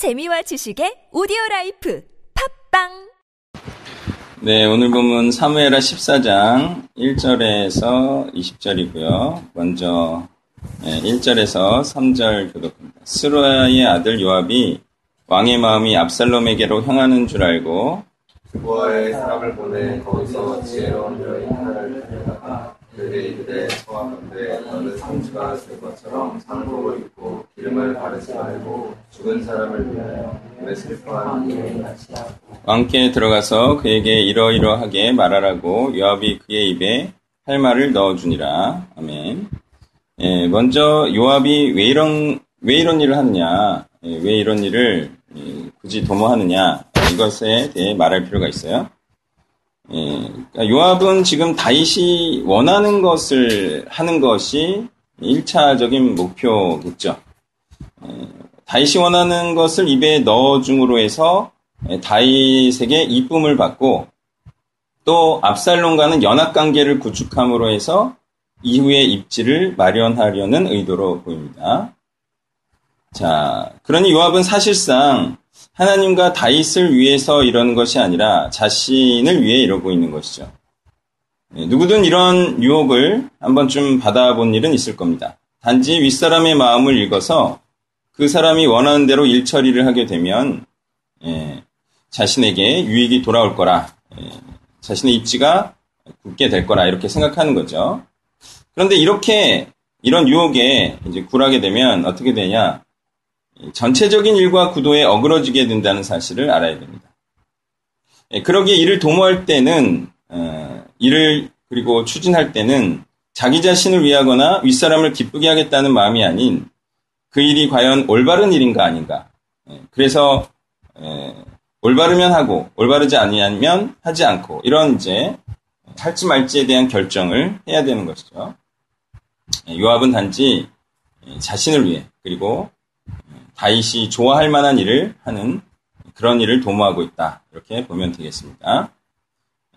재미와 지식의 오디오 life 팟빵 네, 오늘 본문 사무엘하 14장 1절에서 20절이고요. 먼저 1절에서 3절 교독합니다. 스루야의 아들 요압이 왕의 마음이 압살롬에게로 향하는 줄 알고 드고아에 사람을 보내 거기서 지혜로운 여인 하나를 데려다가 그에게 이르되 청하건대 너는 상주가 쓸 것처럼 상복을 입고 기름을 바르지 말고 죽은 사람을 위하여 왜 슬퍼하는 왕께 들어가서 그에게 이러이러하게 말하라고 요압이 그의 입에 할 말을 넣어주니라. 아멘. 예, 먼저 요압이 왜 이런 왜 이런 일을 하느냐, 예, 왜 이런 일을 예, 굳이 도모하느냐 이것에 대해 말할 필요가 있어요. 예, 그러니까 요압은 지금 다윗이 원하는 것을 하는 것이 1차적인 목표겠죠. 예, 다윗이 원하는 것을 입에 넣어줌으로 해서 예, 다윗에게 이쁨을 받고 또 압살롬과는 연합 관계를 구축함으로 해서 이후의 입지를 마련하려는 의도로 보입니다. 자, 그러니 요압은 사실상 하나님과 다윗을 위해서 이러는 것이 아니라 자신을 위해 이러고 있는 것이죠. 네, 누구든 이런 유혹을 한 번쯤 받아본 일은 있을 겁니다. 단지 윗사람의 마음을 읽어서 그 사람이 원하는 대로 일 처리를 하게 되면 예, 자신에게 유익이 돌아올 거라, 예, 자신의 입지가 굳게 될 거라 이렇게 생각하는 거죠. 그런데 이렇게 이런 유혹에 이제 굴하게 되면 어떻게 되냐? 전체적인 일과 구도에 어그러지게 된다는 사실을 알아야 됩니다. 예, 그러기에 이를 도모할 때는 어, 이를 그리고 추진할 때는 자기 자신을 위하거나 윗사람을 기쁘게 하겠다는 마음이 아닌 그 일이 과연 올바른 일인가 아닌가. 예, 그래서 예, 올바르면 하고 올바르지 아니면 하지 않고 이런 이제 할지 말지에 대한 결정을 해야 되는 것이죠. 요압은 단지 자신을 위해 그리고 다윗이 좋아할 만한 일을 하는 그런 일을 도모하고 있다. 이렇게 보면 되겠습니다.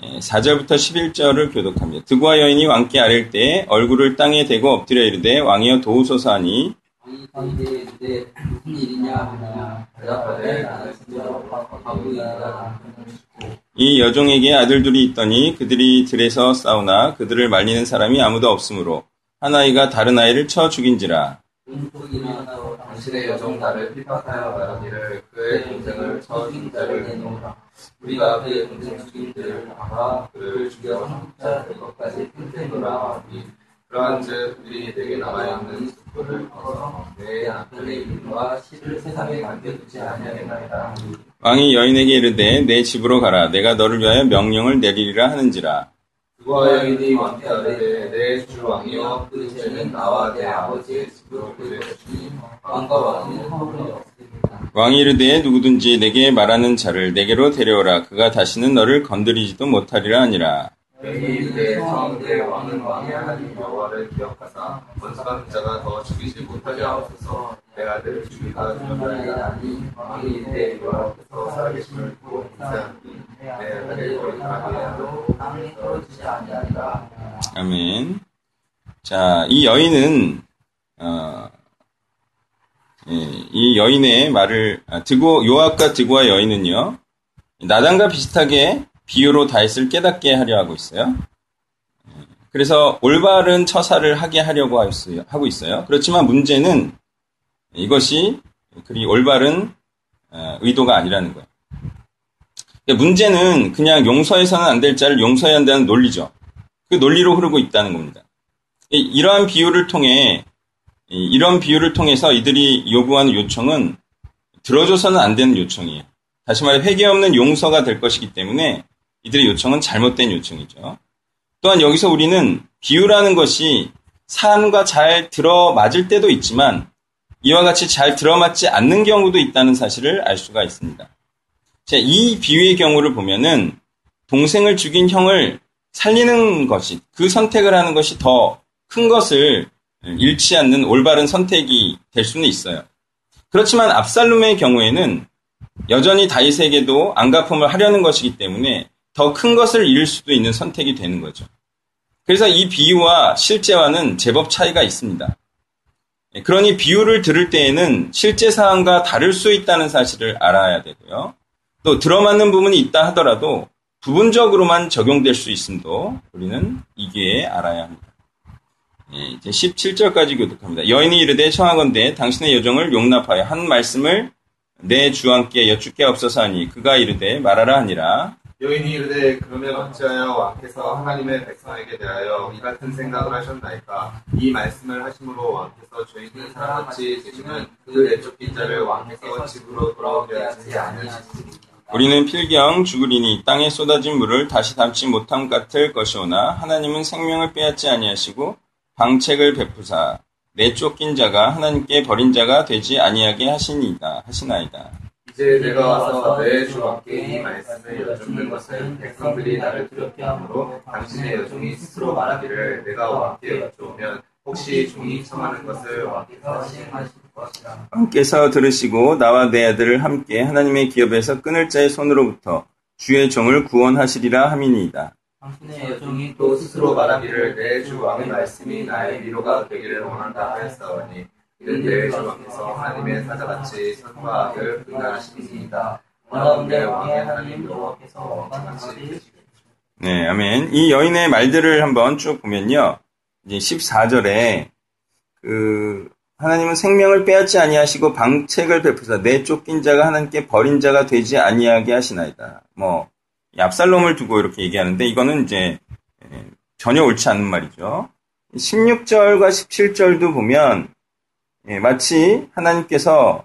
4절부터 11절을 교독합니다. 드고와 여인이 왕께 아랠 때에 얼굴을 땅에 대고 엎드려 이르되 왕이여 도우소서 하니 왕이 이르되 무슨 일이냐 하냐 대답하되 나는 진짜로 하고 있다 이 여종에게 아들들이 있더니 그들이 들에서 싸우나 그들을 말리는 사람이 아무도 없으므로 한 아이가 다른 아이를 쳐 죽인지라. 은폭이나 당신의 여종 나를 핍박하여 말하기를 그의 동생을 쳐 죽인 자를 내놓으라. 우리가 그의 동생 죽인 자를 잡아 그를 죽여 한국자 될 것까지 평생노라 하니 그러한즉 우리 내게 남아 있는 숯불을 꺼서 내 남편의 이름과 시를 세상에 남겨두지 아니하겠나이다. 왕이 여인에게 이르되 내 집으로 가라. 내가 너를 위하여 명령을 내리리라 하는지라. 그와 여인이 왕께 아뢰되 내주 왕이여 그 죄는 나와 내 아버지의 집으로 보내주니 왕과 왕은 허물이 없습니다. 왕이 이르되 누구든지 내게 말하는 자를 내게로 데려오라. 그가 다시는 너를 건드리지도 못하리라 하니라 여인이 이르되 성대 왕은 왕의 하나님 여호와를 기억하사 원수가 자가 더 죽이지 못하게 하옵소서 내 죽이가 죽였나이다 아니 왕이 이르되 여호와께서 살아계심을 듣고 인사하니 내 아들을 거룩하게 하도 땅에 떨어지지 아니하리라 아멘. 자, 이 여인은 어, 예, 이 여인의 말을 아, 드고 요압과 드고와 여인은요 나단과 비슷하게 비유로 다윗을 깨닫게 하려 하고 있어요. 예, 그래서 올바른 처사를 하게 하려고 하고 있어요. 그렇지만 문제는 이것이 그리 올바른 어, 의도가 아니라는 거예요. 그러니까 문제는 그냥 용서해서는 안 될 자를 용서해야 한다는 논리죠. 그 논리로 흐르고 있다는 겁니다. 이러한 비유를 통해 이런 비유를 통해서 이들이 요구하는 요청은 들어줘서는 안 되는 요청이에요. 다시 말해 회개 없는 용서가 될 것이기 때문에 이들의 요청은 잘못된 요청이죠. 또한 여기서 우리는 비유라는 것이 삶과 잘 들어맞을 때도 있지만 이와 같이 잘 들어맞지 않는 경우도 있다는 사실을 알 수가 있습니다. 자, 이 비유의 경우를 보면은 동생을 죽인 형을 살리는 것이 그 선택을 하는 것이 더 큰 것을 잃지 않는 올바른 선택이 될 수는 있어요. 그렇지만 압살롬의 경우에는 여전히 다윗에게도 안갚음을 하려는 것이기 때문에 더 큰 것을 잃을 수도 있는 선택이 되는 거죠. 그래서 이 비유와 실제와는 제법 차이가 있습니다. 예, 그러니 비유를 들을 때에는 실제 사항과 다를 수 있다는 사실을 알아야 되고요. 또 들어맞는 부분이 있다 하더라도 부분적으로만 적용될 수 있음도 우리는 이게 알아야 합니다. 예, 이제 17절까지 교독합니다. 여인이 이르되 청하건대 당신의 여정을 용납하여 한 말씀을 내 주왕께 여쭙게 없어서 하니 그가 이르되 말하라 하니라 여인이 이르되 그러면 어찌하여 왕께서 하나님의 백성에게 대하여 이 같은 생각을 하셨나이까 이 말씀을 하심으로 왕께서 죄 있는 사람같이 되시는 그 내쫓긴 자를 왕께서 집으로 돌아오게 하지 않으시니 우리는 필경 죽으리니 땅에 쏟아진 물을 다시 담지 못함 같을 것이오나 하나님은 생명을 빼앗지 아니하시고 방책을 베푸사 내쫓긴 자가 하나님께 버린 자가 되지 아니하게 하시니이다 하시나이다. 이제 내가 와서 내 주 왕께 이 말씀을 여쭙는 것은 백성들이 나를 두렵게 하므로 당신의 여종이 스스로 말하기를 내가 왕께 여쭈면 혹시 종이 청하는 것을 왕께서 시행하실 것이라. 왕께서 들으시고 나와 내 아들을 함께 하나님의 기업에서 끊을 자의 손으로부터 주의 종을 구원하시리라 함이니이다. 당신의 여종이 또 스스로 말하기를 내 주 왕의 말씀이 나의 위로가 되기를 원한다 하였사오니 이는 내주 왕께서 하나님의 사자같이 선과 악을 분간하시니이다. 원하건대 왕의 하나님 여호와께서 원하시리 네, 아멘. 이 여인의 말들을 한번 쭉 보면요. 이제 14절에 그 하나님은 생명을 빼앗지 아니하시고 방책을 베푸사 내 쫓긴 자가 하나님께 버린 자가 되지 아니하게 하시나이다. 뭐이 압살롬을 두고 이렇게 얘기하는데 이거는 이제 예, 전혀 옳지 않는 말이죠. 16절과 17절도 보면 예, 마치 하나님께서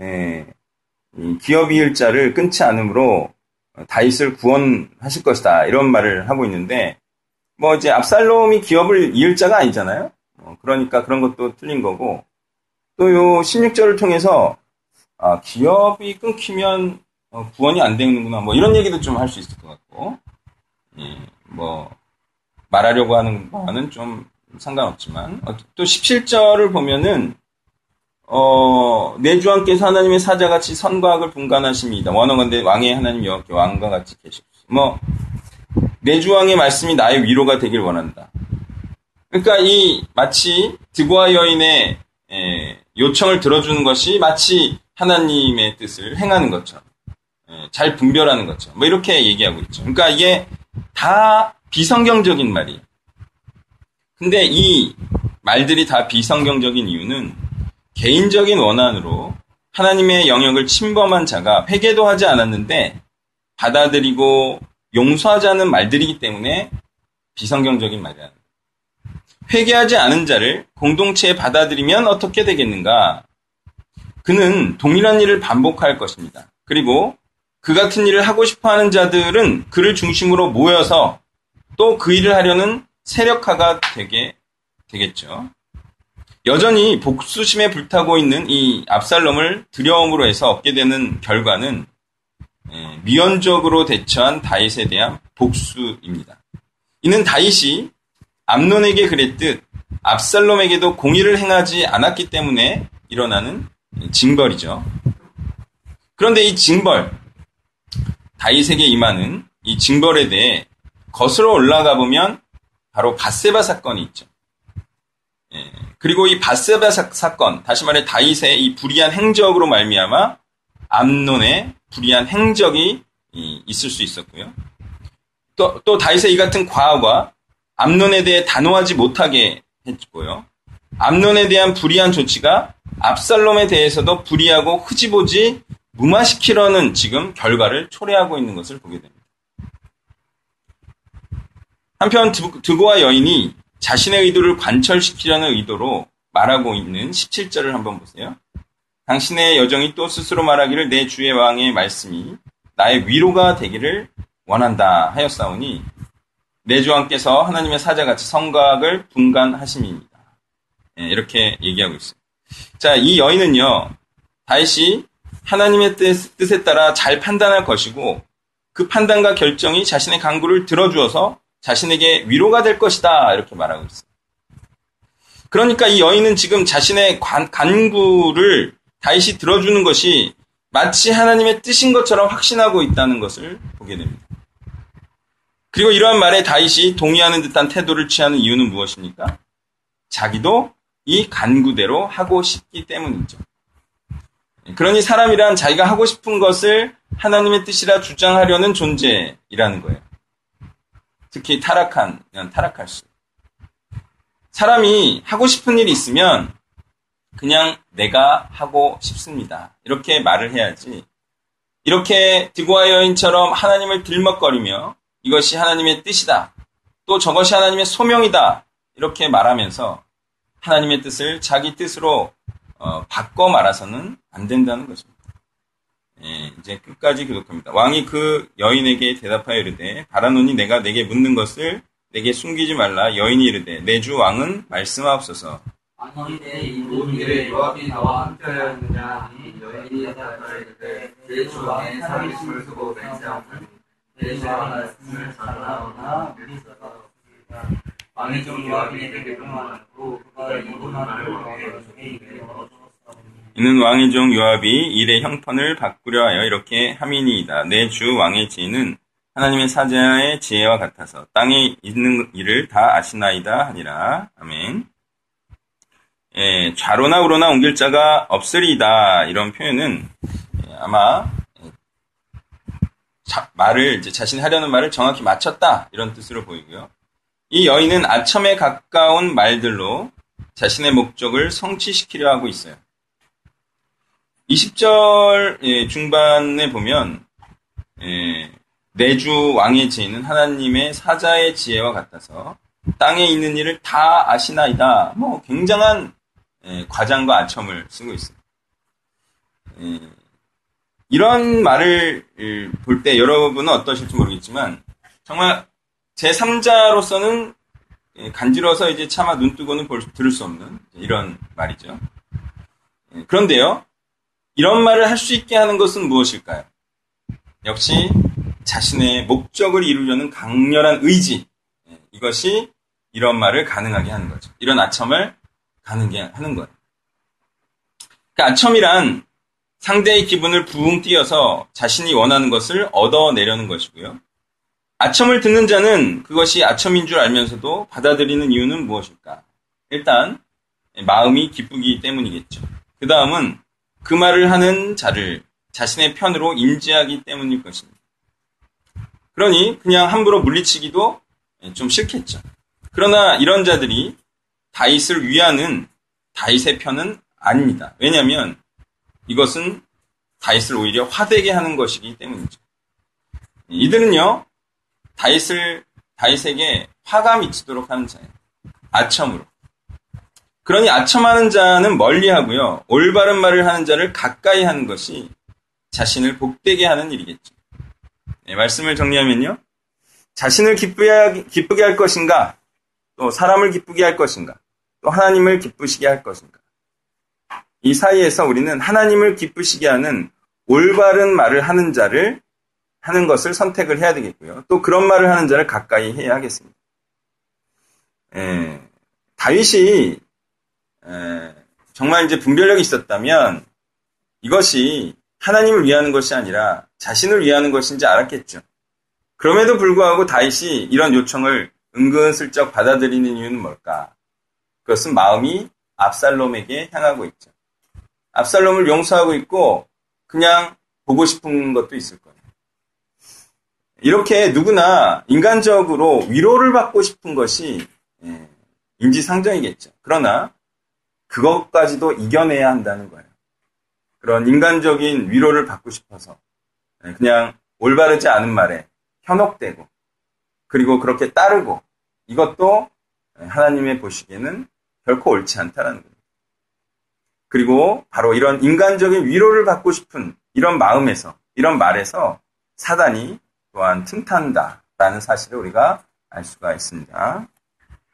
예, 이 기업 이을 자를 끊지 않으므로 다윗을 구원하실 것이다 이런 말을 하고 있는데 뭐 이제 압살롬이 기업을 이을 자가 아니잖아요. 어, 그러니까 그런 것도 틀린 거고 또 요 16절을 통해서 아, 기업이 끊기면 어, 구원이 안 되는구나 뭐 이런 얘기도 좀 할 수 있을 것 같고 예, 뭐 말하려고 하는 거는 좀 상관없지만 어, 또 17절을 보면은 어, 내 주왕께서 하나님의 사자같이 선과 악을 분간하십니다. 원어건대 왕의 하나님 여호와께 왕과 같이 계십시오. 뭐, 내 주왕의 말씀이 나의 위로가 되길 원한다. 그러니까 이 마치 드고아 여인의 에, 요청을 들어주는 것이 마치 하나님의 뜻을 행하는 것처럼 에, 잘 분별하는 것처럼 뭐 이렇게 얘기하고 있죠. 그러니까 이게 다 비성경적인 말이에요. 근데 이 말들이 다 비성경적인 이유는 개인적인 원한으로 하나님의 영역을 침범한 자가 회개도 하지 않았는데 받아들이고 용서하자는 말들이기 때문에 비성경적인 말이야. 회개하지 않은 자를 공동체에 받아들이면 어떻게 되겠는가? 그는 동일한 일을 반복할 것입니다. 그리고 그 같은 일을 하고 싶어 하는 자들은 그를 중심으로 모여서 또 그 일을 하려는 세력화가 되게 되겠죠. 여전히 복수심에 불타고 있는 이 압살롬을 두려움으로 해서 얻게 되는 결과는 예, 미연적으로 대처한 다윗에 대한 복수입니다. 이는 다윗이 암론에게 그랬듯 압살롬에게도 공의를 행하지 않았기 때문에 일어나는 징벌이죠. 그런데 이 징벌, 다윗에게 임하는 이 징벌에 대해 거슬러 올라가 보면 바로 바세바 사건이 있죠. 예, 그리고 이 바세바 사, 건 다시 말해 다윗의 이 불의한 행적으로 말미암아 암론의 불의한 행적이 있을 수 있었고요. 또, 또 다윗의 이 같은 과거가 암론에 대해 단호하지 못하게 했고요. 암론에 대한 불의한 조치가 압살롬에 대해서도 불의하고 흐지부지 무마시키려는 지금 결과를 초래하고 있는 것을 보게 됩니다. 한편 드고와 여인이 자신의 의도를 관철시키려는 의도로 말하고 있는 17절을 한번 보세요. 당신의 여정이 또 스스로 말하기를 내 주의 왕의 말씀이 나의 위로가 되기를 원한다 하였사오니 내 주왕께서 하나님의 사자같이 성각을 분간하심입니다. 예, 이렇게 얘기하고 있어요. 자, 이 여인은요, 다시 하나님의 뜻, 뜻에 따라 잘 판단할 것이고 그 판단과 결정이 자신의 강구를 들어주어서 자신에게 위로가 될 것이다. 이렇게 말하고 있어요. 그러니까 이 여인은 지금 자신의 관, 간구를 다시 들어주는 것이 마치 하나님의 뜻인 것처럼 확신하고 있다는 것을 보게 됩니다. 그리고 이러한 말에 다윗이 동의하는 듯한 태도를 취하는 이유는 무엇입니까? 자기도 이 간구대로 하고 싶기 때문이죠. 그러니 사람이란 자기가 하고 싶은 것을 하나님의 뜻이라 주장하려는 존재이라는 거예요. 특히 타락한, 타락할수록. 사람이 하고 싶은 일이 있으면 그냥 내가 하고 싶습니다. 이렇게 말을 해야지. 이렇게 드고아 여인처럼 하나님을 들먹거리며 이것이 하나님의 뜻이다. 또 저것이 하나님의 소명이다. 이렇게 말하면서 하나님의 뜻을 자기 뜻으로 어, 바꿔 말아서는 안 된다는 것입니다. 예, 이제 끝까지 교독합니다. 왕이 그 여인에게 대답하여 이르되 바라노니 내가 내게 묻는 것을 내게 숨기지 말라. 여인이 이르되 내 주 왕은 말씀하옵소서. 아니 내온 이름이 일에 나와 함께하였느냐 여인이 대답하였되 내 주 왕의 살리심을 두고 맹세하오니 내 주와 말씀을 잘하오나 믿으소서 왕이 좀 요압이 내게 명하고 그가 이분 말을 왕의 입에 넣어주었사오니 이는 왕의 종 요압이 일의 형편을 바꾸려 하여 이렇게 함이니이다. 내 주 왕의 지혜는 하나님의 사자의 지혜와 같아서 땅에 있는 일을 다 아시나이다 하니라. 아멘. 예, 좌로나 우로나 옮길 자가 없으리이다. 이런 표현은 예, 아마 예, 자, 말을 이제 자신이 하려는 말을 정확히 맞췄다 이런 뜻으로 보이고요. 이 여인은 아첨에 가까운 말들로 자신의 목적을 성취시키려 하고 있어요. 20절 예, 중반에 보면 예, 내주 왕의 지혜는 하나님의 사자의 지혜와 같아서 땅에 있는 일을 다 아시나이다. 뭐 굉장한 예, 과장과 아첨을 쓰고 있어요. 예, 이런 말을 볼 때 여러분은 어떠실지 모르겠지만 정말 제 3자로서는 예, 간지러서 이제 차마 눈 뜨고는 볼, 들을 수 없는 이런 말이죠. 예, 그런데요, 이런 말을 할 수 있게 하는 것은 무엇일까요? 역시 자신의 목적을 이루려는 강렬한 의지. 예, 이것이 이런 말을 가능하게 하는 거죠. 이런 아첨을 가능하게 하는 거예요. 그 아첨이란 상대의 기분을 부웅 띄어서 자신이 원하는 것을 얻어내려는 것이고요. 아첨을 듣는 자는 그것이 아첨인 줄 알면서도 받아들이는 이유는 무엇일까? 일단 마음이 기쁘기 때문이겠죠. 그 다음은 그 말을 하는 자를 자신의 편으로 인지하기 때문일 것입니다. 그러니 그냥 함부로 물리치기도 좀 싫겠죠. 그러나 이런 자들이 다윗을 위하는 다윗의 편은 아닙니다. 왜냐하면 이것은 다윗을 오히려 화되게 하는 것이기 때문이죠. 이들은요 다윗을 다윗에게 화가 미치도록 하는 자예요. 아첨으로. 그러니 아첨하는 자는 멀리하고요. 올바른 말을 하는 자를 가까이 하는 것이 자신을 복되게 하는 일이겠죠. 네, 말씀을 정리하면요. 자신을 기쁘게, 기쁘게 할 것인가, 또 사람을 기쁘게 할 것인가, 또 하나님을 기쁘시게 할 것인가. 이 사이에서 우리는 하나님을 기쁘시게 하는 올바른 말을 하는 자를 하는 것을 선택을 해야 되겠고요. 또 그런 말을 하는 자를 가까이 해야 하겠습니다. 에, 다윗이 에, 정말 이제 분별력이 있었다면 이것이 하나님을 위하는 것이 아니라 자신을 위하는 것인지 알았겠죠. 그럼에도 불구하고 다윗이 이런 요청을 은근슬쩍 받아들이는 이유는 뭘까? 그것은 마음이 압살롬에게 향하고 있죠. 압살롬을 용서하고 있고 그냥 보고 싶은 것도 있을 거예요. 이렇게 누구나 인간적으로 위로를 받고 싶은 것이 예, 인지상정이겠죠. 그러나 그것까지도 이겨내야 한다는 거예요. 그런 인간적인 위로를 받고 싶어서 예, 그냥 올바르지 않은 말에 현혹되고 그리고 그렇게 따르고 이것도 하나님의 보시기에는 결코 옳지 않다라는 겁니다. 그리고 바로 이런 인간적인 위로를 받고 싶은 이런 마음에서 이런 말에서 사단이 또한 틈탄다라는 사실을 우리가 알 수가 있습니다.